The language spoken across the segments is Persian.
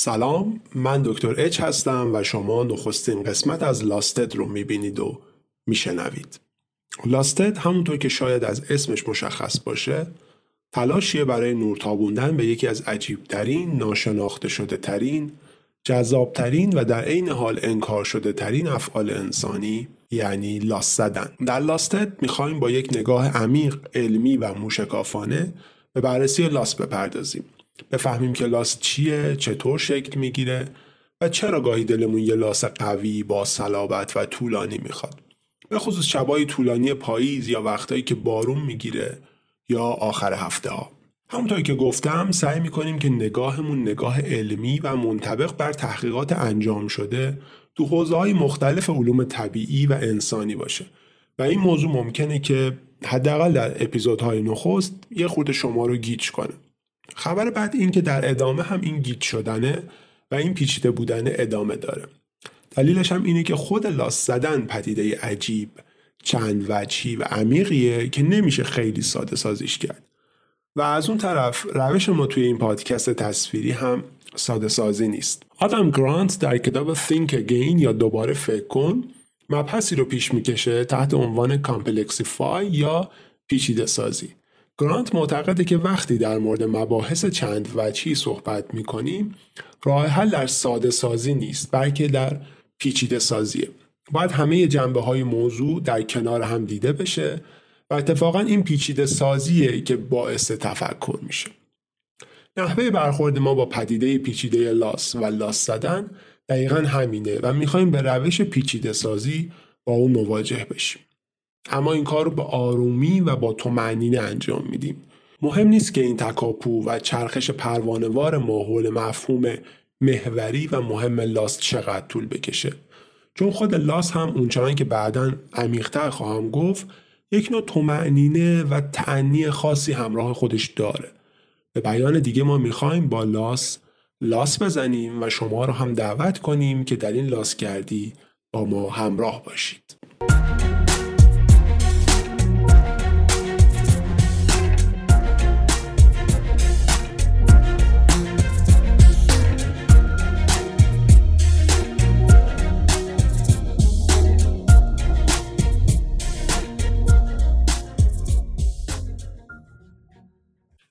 سلام من دکتر اچ هستم و شما نخستین قسمت از لاستد رو می‌بینید و میشنوید. لاستد همونطور که شاید از اسمش مشخص باشه تلاشیه برای نورتابوندن به یکی از عجیبترین ناشناخته شده ترین جذابترین و در عین حال انکار شده ترین افعال انسانی یعنی لاست زدن در لاستد می‌خوایم با یک نگاه عمیق علمی و موشکافانه به بررسی لاست بپردازیم. بفهمیم که لاست چیه چطور شکل می‌گیره و چرا گاهی دلمون یه لاس قوی با صلابت و طولانی می‌خواد. به خصوص شبای طولانی پاییز یا وقتایی که بارون می‌گیره یا آخر هفته ها. همونطور که گفتم سعی می‌کنیم که نگاهمون نگاه علمی و منطبق بر تحقیقات انجام شده تو حوزه های مختلف علوم طبیعی و انسانی باشه. و این موضوع ممکنه که حداقل در اپیزودهای نخست یه خورده شما رو گیج کنه. خبر بعد این که در ادامه هم این گیج شدنه و این پیچیده بودن ادامه داره. دلیلش هم اینه که خود لاس زدن پدیده عجیب چند وجهی و عمیقیه که نمیشه خیلی ساده سازیش کرد. و از اون طرف روش ما توی این پادکست تصویری هم ساده سازی نیست. آدم گرانت در کتاب Think Again یا دوباره فکر کن مبحثی رو پیش می‌کشه تحت عنوان complexify یا پیچیده سازی. گرانت معتقده که وقتی در مورد مباحث چند وجهی صحبت می‌کنیم راه حل در ساده سازی نیست بلکه در پیچیده سازیه. باید همه جنبه های موضوع در کنار هم دیده بشه و اتفاقا این پیچیده سازیه که باعث تفکر میشه. نحوه برخورد ما با پدیده پیچیده لاس و لاس زدن دقیقا همینه و می‌خوایم به روش پیچیده سازی با اون مواجه بشیم. اما این کار رو به آرومی و با معنینه انجام میدیم. مهم نیست که این تکاپو و چرخش پروانوار ماحول مفهوم محوری و مهم لاست چقدر طول بکشه. چون خود لاس هم اونچنان که بعدا عمیقتر خواهم گفت یک نوع تومعنینه و تعنی خاصی همراه خودش داره. به بیان دیگه ما می‌خوایم با لاس لاس بزنیم و شما رو هم دعوت کنیم که در این لاس گردی با ما همراه باشید.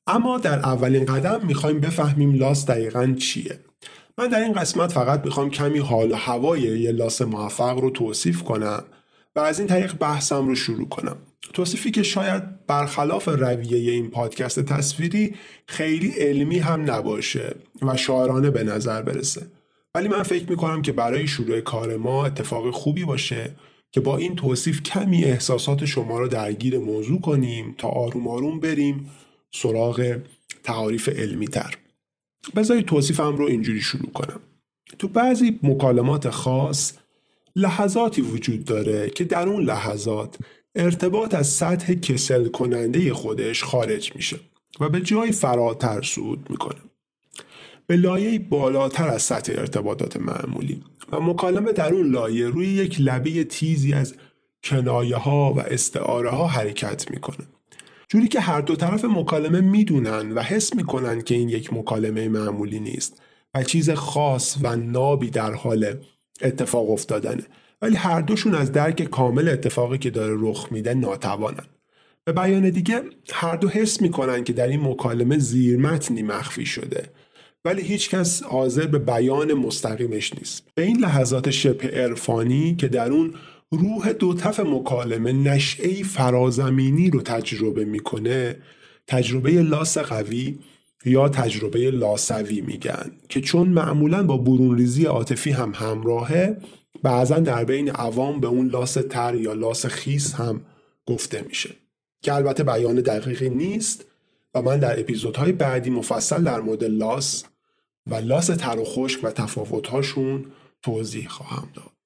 اما در اولین قدم می‌خوایم بفهمیم لاس دقیقا چیه. من در این قسمت فقط می‌خوام کمی حال و هوای یه لاس موفق رو توصیف کنم و از این طریق بحثم رو شروع کنم. توصیفی که شاید برخلاف رویه این پادکست تصویری خیلی علمی هم نباشه و شاعرانه به نظر برسه. ولی من فکر می‌کنم که برای شروع کار ما اتفاق خوبی باشه که با این توصیف کمی احساسات شما رو درگیر موضوع کنیم تا آروم آروم بریم سراغ تعاریف علمی تر بذارید توصیفم رو اینجوری شروع کنم. تو بعضی مکالمات خاص لحظاتی وجود داره که در اون لحظات ارتباط از سطح کسل کننده خودش خارج میشه و به جای فراتر صعود می‌کنه. به لایه بالاتر از سطح ارتباطات معمولی. و مکالمه در اون لایه روی یک لبه تیزی از کنایه ها و استعاره ها حرکت می‌کنه. جوری که هر دو طرف مکالمه می‌دونن و حس می‌کنن که این یک مکالمه معمولی نیست و چیز خاص و نابی در حال اتفاق افتادنه. ولی هر دوشون از درک کامل اتفاقی که داره رخ میده ناتوانن. به بیان دیگه هر دو حس می‌کنن که در این مکالمه زیرمتنی مخفی شده. ولی هیچکس حاضر به بیان مستقیمش نیست. به این لحظات شبه عرفانی که در اون روح دو طف مکالمه نشعه فرازمینی رو تجربه می‌کنه. تجربه لاس قوی یا تجربه لاسوی میگن که چون معمولا با برونریزی عاطفی هم همراهه بعضا در بین عوام به اون لاس تر یا لاس خیس هم گفته میشه. که البته بیان دقیقی نیست و من در اپیزودهای بعدی مفصل در مورد لاس و لاس تر و خشک و تفاوتهاشون توضیح خواهم داد.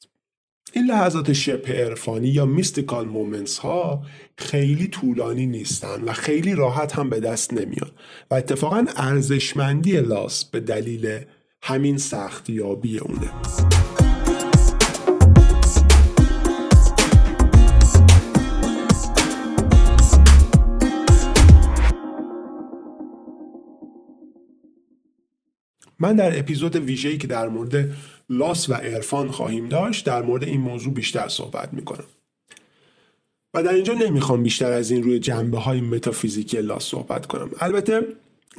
این لحظات شبه عرفانی یا میستیکال مومنتس ها خیلی طولانی نیستن و خیلی راحت هم به دست نمیان و اتفاقا ارزشمندی لاس به دلیل همین سختیابی اونه. من در اپیزود ویژه‌ای که در مورد لاس و عرفان خواهیم داشت در مورد این موضوع بیشتر صحبت می‌کنم. و در اینجا نمی‌خوام بیشتر از این روی جنبه های متافیزیکی لاس صحبت کنم. البته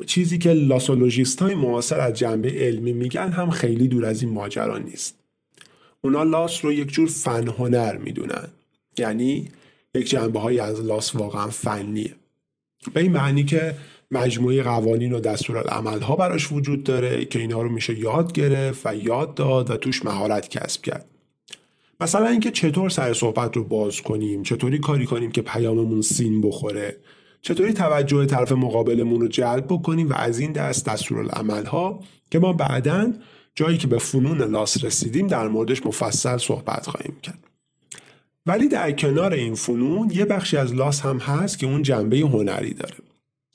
چیزی که لاسولوژیست های معاصر از جنبه علمی میگن هم خیلی دور از این ماجرا نیست. اونا لاس رو یک جور فن هنر می‌دونن. یعنی یک جنبه های از لاس واقعا فنیه. به این معنی که مجموعه قوانین و دستورالعمل ها براش وجود داره که اینا رو میشه یاد گرفت و یاد داد و توش مهارت کسب کرد. مثلا اینکه چطور سر صحبت رو باز کنیم چطوری کاری کنیم که پیاممون سین بخوره چطوری توجه طرف مقابلمون رو جلب بکنیم و از این دست دستورالعمل ها که ما بعدا جایی که به فنون لاس رسیدیم در موردش مفصل صحبت خواهیم کرد. ولی در کنار این فنون یه بخشی از لاس هم هست که اون جنبه هنری داره.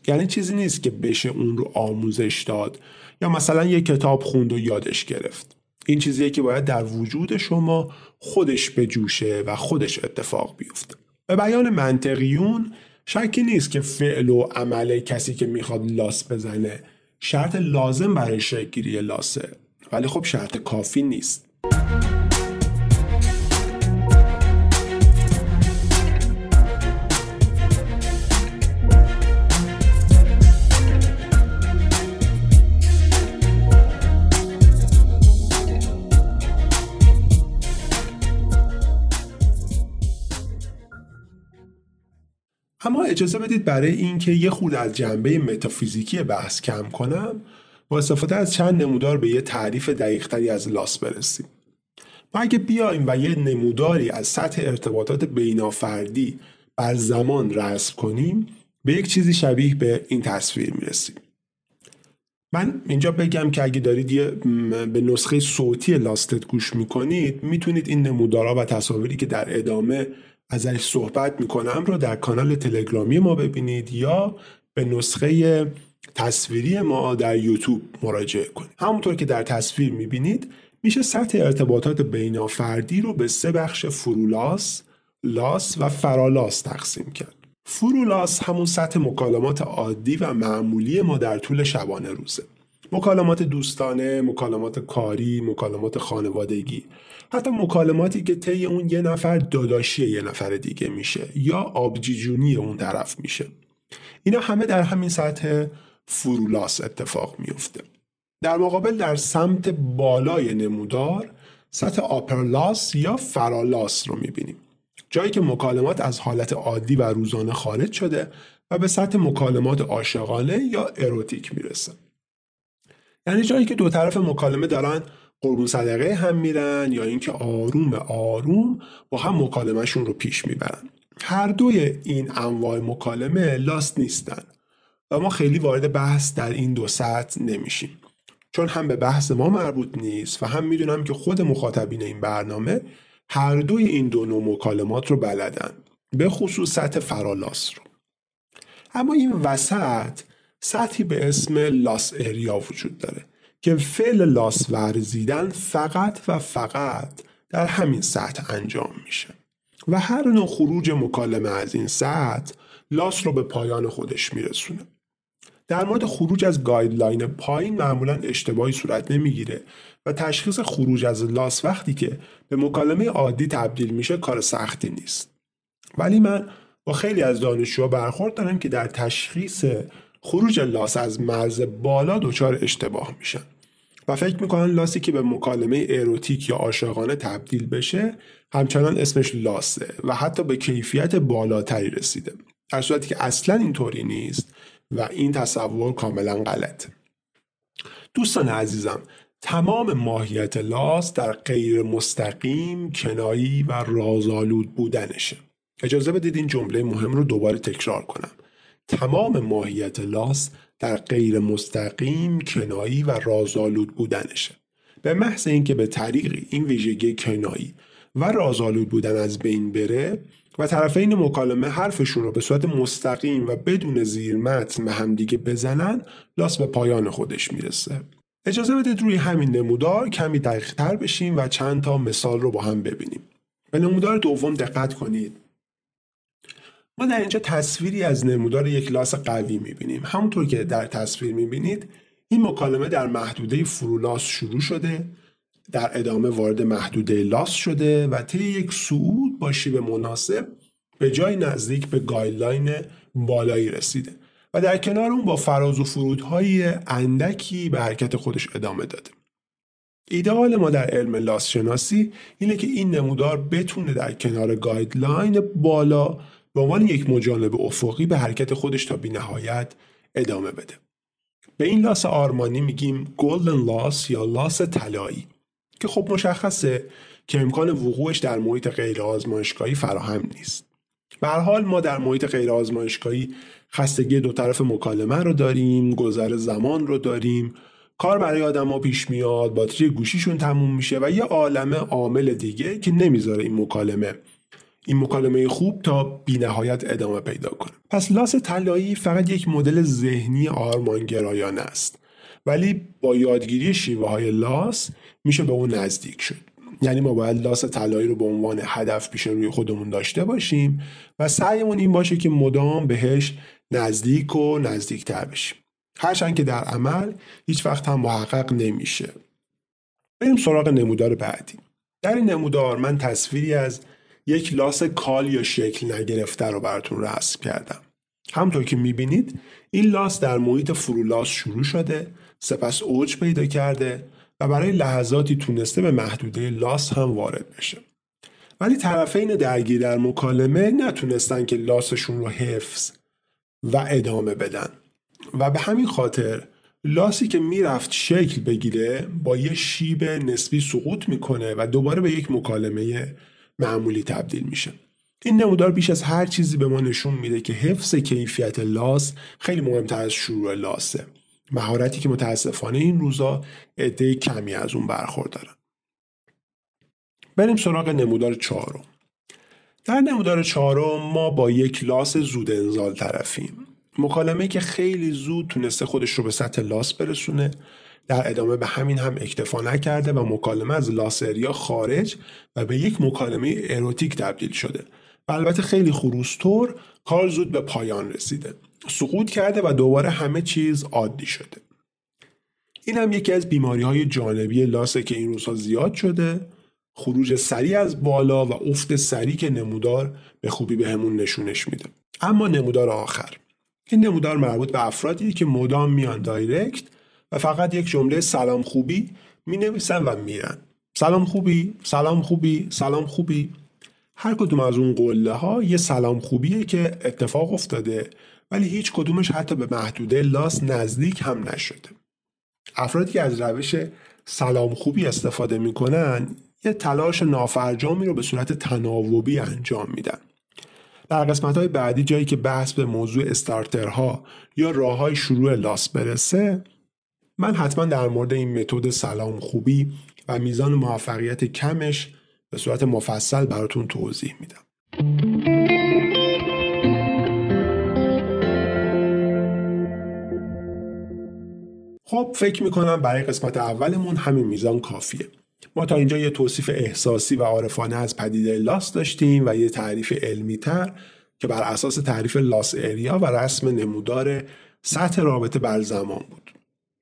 یعنی چیزی نیست که بشه اون رو آموزش داد یا مثلا یه کتاب خوند و یادش گرفت. این چیزیه که باید در وجود شما خودش بجوشه و خودش اتفاق بیفته. به بیان منطقیون شکی نیست که فعل و عمل کسی که می‌خواد لاس بزنه شرط لازم برای شکلگیری لاسه. ولی خب شرط کافی نیست. اما اجازه بدید برای اینکه یه خود از جنبه متافیزیکی بحث کم کنم با استفاده از چند نمودار به یه تعریف دقیقتری از لاس برسیم. ما اگه بیایم و یه نموداری از سطح ارتباطات بینافردی بر زمان رسم کنیم به یک چیزی شبیه به این تصویر می‌رسیم. من اینجا بگم که اگه دارید یه به نسخه صوتی لاستت گوش می‌کنید می‌تونید این نمودارها و تصاویری که در ادامه ازش صحبت می‌کنم رو در کانال تلگرامی ما ببینید یا به نسخه تصویری ما در یوتیوب مراجعه کنید همونطور که در تصویر می‌بینید میشه سطح ارتباطات بینافردی رو به سه بخش فرولاس، لاس و فرالاس تقسیم کرد. فرولاس همون سطح مکالمات عادی و معمولی ما در طول شبانه روزه. مکالمات دوستانه، مکالمات کاری، مکالمات خانوادگی. حتی مکالماتی که طی اون یه نفر داداشی یه نفر دیگه میشه یا آبجیجونی اون طرف میشه. اینا همه در همین سطح فرولاس اتفاق میفته. در مقابل در سمت بالای نمودار سطح آپرلاس یا فرالاس رو می‌بینیم. جایی که مکالمات از حالت عادی و روزانه خارج شده و به سطح مکالمات عاشقانه یا اروتیک می‌رسه. یعنی جایی که دو طرف مکالمه دارن قربون صدقه هم میرن یا اینکه آروم آروم با هم مکالمهشون رو پیش می‌برن. هر دوی این انواع مکالمه لاست نیستن و ما خیلی وارد بحث در این دو سطح نمیشیم. چون هم به بحث ما مربوط نیست و هم می‌دونم که خود مخاطبین این برنامه هر دوی این دو نوع مکالمات رو بلدن به خصوص سطح فرالاس رو. اما این وسط سطحی به اسم لاس area وجود داره که فعل لاس ورزیدن فقط و فقط در همین سطح انجام میشه. و هر نوع خروج مکالمه از این سطح لاس رو به پایان خودش میرسونه. در مورد خروج از guideline پایین معمولا اشتباهی صورت نمی‌گیره و تشخیص خروج از لاس وقتی که به مکالمه عادی تبدیل میشه کار سختی نیست. ولی من با خیلی از دانشجوها برخورد دارم که در تشخیص خروج لاس از مرز بالا دچار اشتباه میشن. و فکر می‌کنن لاسی که به مکالمه اروتیک یا عاشقانه تبدیل بشه همچنان اسمش لاسه و حتی به کیفیت بالاتری رسیده. در صورتی که اصلا اینطوری نیست و این تصور کاملا غلط دوستان عزیزم تمام ماهیت لاس در غیر مستقیم کنایی و رازآلود بودنشه. اجازه بدید این جمله مهم رو دوباره تکرار کنم. تمام ماهیت لاس در غیر مستقیم کنایی و رازآلود بودنشه. به محض اینکه به طریق این ویژگی کنایی و رازآلود بودن از بین بره و طرفین مکالمه حرفشون رو به صورت مستقیم و بدون زیرمتن به همدیگه بزنن لاس به پایان خودش می‌رسه. اجازه بدید روی همین نمودار کمی دقیق تر بشیم و چند تا مثال رو با هم ببینیم. به نمودار دوم دقت کنید. ما در اینجا تصویری از نمودار یک لاس قوی می‌بینیم. همونطور که در تصویر می‌بینید این مکالمه در محدوده فرولاس شروع شده در ادامه وارد محدوده لاس شده و طی یک صعود با شیب مناسب به جای نزدیک به گایدلاین بالایی رسیده و در کنار اون با فراز و فرودهای اندکی به حرکت خودش ادامه داده. ایدئال ما در علم لاس شناسی اینه که این نمودار بتونه در کنار guideline بالا به عنوان یک مجانب افقی به حرکت خودش تا بی نهایت ادامه بده. به این لاس آرمانی میگیم golden لاس یا لاس طلایی که خب مشخصه که امکان وقوعش در محیط غیر آزمایشگاهی فراهم نیست. به هر حال ما در محیط غیر آزمایشگاهی خستگی دو طرف مکالمه رو داریم، گذر زمان رو داریم، کار برای ها پیش میاد، باتری گوشیشون تموم میشه و یه عالم عامل دیگه که نمی‌ذاره این مکالمه این مکالمه خوب تا بینهایت ادامه پیدا کنه. پس لاس طلایی فقط یک مدل ذهنی آرمانگرایانه است. ولی با یادگیری شیوه های لاس میشه به اون نزدیک شد. یعنی ما باید لاس طلایی رو به عنوان هدف پیش روی خودمون داشته باشیم و سعیمون این باشه که مدام بهش نزدیک و نزدیکتر بشیم. هرچند که در عمل هیچ وقت هم محقق نمیشه. بریم سراغ نمودار بعدی. در این نمودار من تصویری از یک لاس کال یا شکل نگرفته رو براتون رسم کردم. همطور که می‌بینید این لاس در محیط فرولاس شروع شده سپس اوج پیدا کرده و برای لحظاتی تونسته به محدوده لاس هم وارد بشه. ولی طرفین درگیر در مکالمه نتونستن که لاسشون رو حفظ و ادامه بدن. و به همین خاطر لاسی که می‌رفت شکل بگیره با یه شیب نسبی سقوط می‌کنه و دوباره به یک مکالمه معمولی تبدیل میشه. این نمودار بیش از هر چیزی به ما نشون میده که حفظ کیفیت لاس خیلی مهمتر از شروع لاسه. مهارتی که متاسفانه این روزا عده کمی از اون برخوردارن بریم سراغ نمودار چهارم. در نمودار چهارم ما با یک لاس زود انزال طرفیم. مکالمه که خیلی زود تونسته خودش رو به سطح لاس برسونه در ادامه به همین هم اکتفا نکرده و مکالمه از لاسریا خارج و به یک مکالمه اروتیک تبدیل شده و البته خیلی خروستور کار زود به پایان رسیده. سقوط کرده و دوباره همه چیز عادی شده. این هم یکی از بیماری های جانبی لاسه که این روزها زیاد شده. خروج سریع از بالا و افت سریع که نمودار به خوبی به همون نشونش میده. اما نمودار آخر. این نمودار مربوط به افرادی که مدام میان دایرکت و فقط یک جمله سلام خوبی می نویسن و میرن. سلام خوبی سلام خوبی سلام خوبی. هر کدوم از اون قله ها یه سلام خوبیه که اتفاق افتاده ولی هیچ کدومش حتی به محدوده لاس نزدیک هم نشده. افرادی که از روش سلام خوبی استفاده می‌کنن یه تلاش نافرجامی رو به صورت تناوبی انجام میدن. در قسمت های بعدی جایی که بحث به موضوع استارترها یا راه های شروع لاس برسه من حتما در مورد این متد سلام خوبی و میزان موفقیت کمش به صورت مفصل براتون توضیح میدم. خب فکر می‌کنم برای قسمت اولمون همین میزان کافیه. ما تا اینجا یه توصیف احساسی و عارفانه از پدیده لاس داشتیم و یه تعریف علمی تر که بر اساس تعریف لاس اریا و رسم نمودار سطح رابطه بر زمان بود.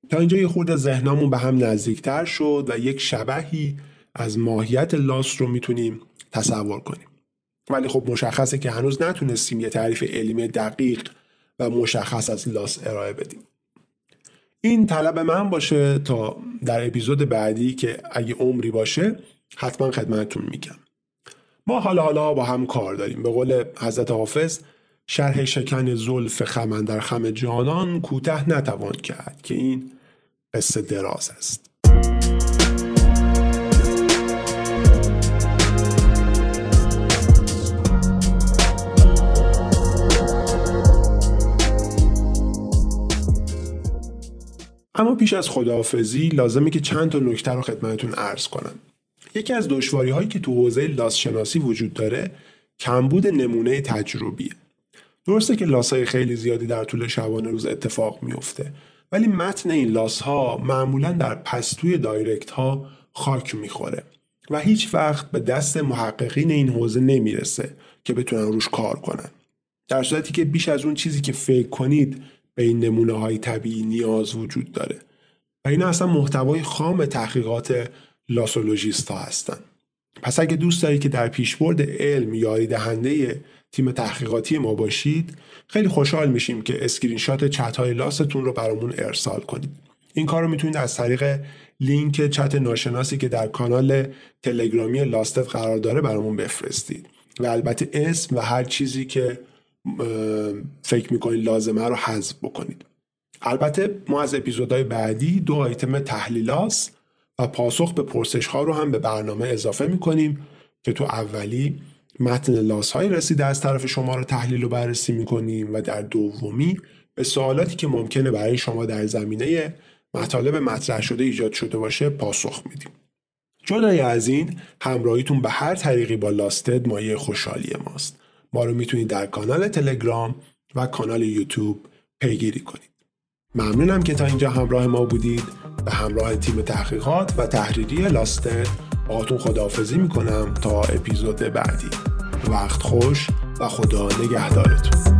تا اینجا یه خورده ذهنمون به هم نزدیکتر شد و یک شبهی از ماهیت لاس رو می‌تونیم تصور کنیم. ولی خب مشخصه که هنوز نتونستیم یه تعریف علمی دقیق و مشخص از لاس ارائه بدیم. این طلب من باشه تا در اپیزود بعدی که اگه عمری باشه حتما خدمتتون میگم ما حالا حالا با هم کار داریم به قول حضرت حافظ شرح شکن زلف خمن در خم جانان کوته نتوان کرد که این قصه دراز است. اما پیش از خداحافظی لازمه که چند تا نکته رو خدمتتون عرض کنم. یکی از دشواری هایی که تو حوزه لاس شناسی وجود داره کمبود نمونه تجربیه. درسته که لاس های خیلی زیادی در طول شبانه روز اتفاق میفته ولی متن این لاس ها معمولا در پستوی دایرکت ها خاک می‌خوره و هیچ وقت به دست محققین این حوزه نمی‌رسه که بتونن روش کار کنن. در صورتی که بیش از اون چیزی که فکر کنید به این نمونه های طبیعی نیاز وجود داره و این اصلا محتوای خام تحقیقات لاسولوژیست ها هستن. پس اگه دوست دارید که در پیشبرد علم یاری دهنده تیم تحقیقاتی ما باشید خیلی خوشحال میشیم که اسکرین شات چت های لاستون رو برامون ارسال کنید. این کار رو می‌تونید از طریق لینک چت ناشناسی که در کانال تلگرامی لاستت قرار داره برامون بفرستید. و البته اسم و هر چیزی که فکر می‌کنید لازمه رو حذف بکنید. البته ما از اپیزودهای بعدی دو آیتم تحلیلاس و پاسخ به پرسش ها رو هم به برنامه اضافه می‌کنیم که تو اولی متن لاس های رسیده از طرف شما رو تحلیل و بررسی می‌کنیم و در دومی به سوالاتی که ممکنه برای شما در زمینه مطالب مطرح شده ایجاد شده باشه پاسخ میدیم. جدای از این همراهیتون به هر طریقی با لاستد مایه خوشحالی ماست. ما رو می‌تونید در کانال تلگرام و کانال یوتیوب پیگیری کنید. ممنونم که تا اینجا همراه ما بودید. به همراه تیم تحقیقات و تحریری لاستد باهاتون خداحافظی می‌کنم تا اپیزود بعدی. وقت خوش و خدا نگهدارتون.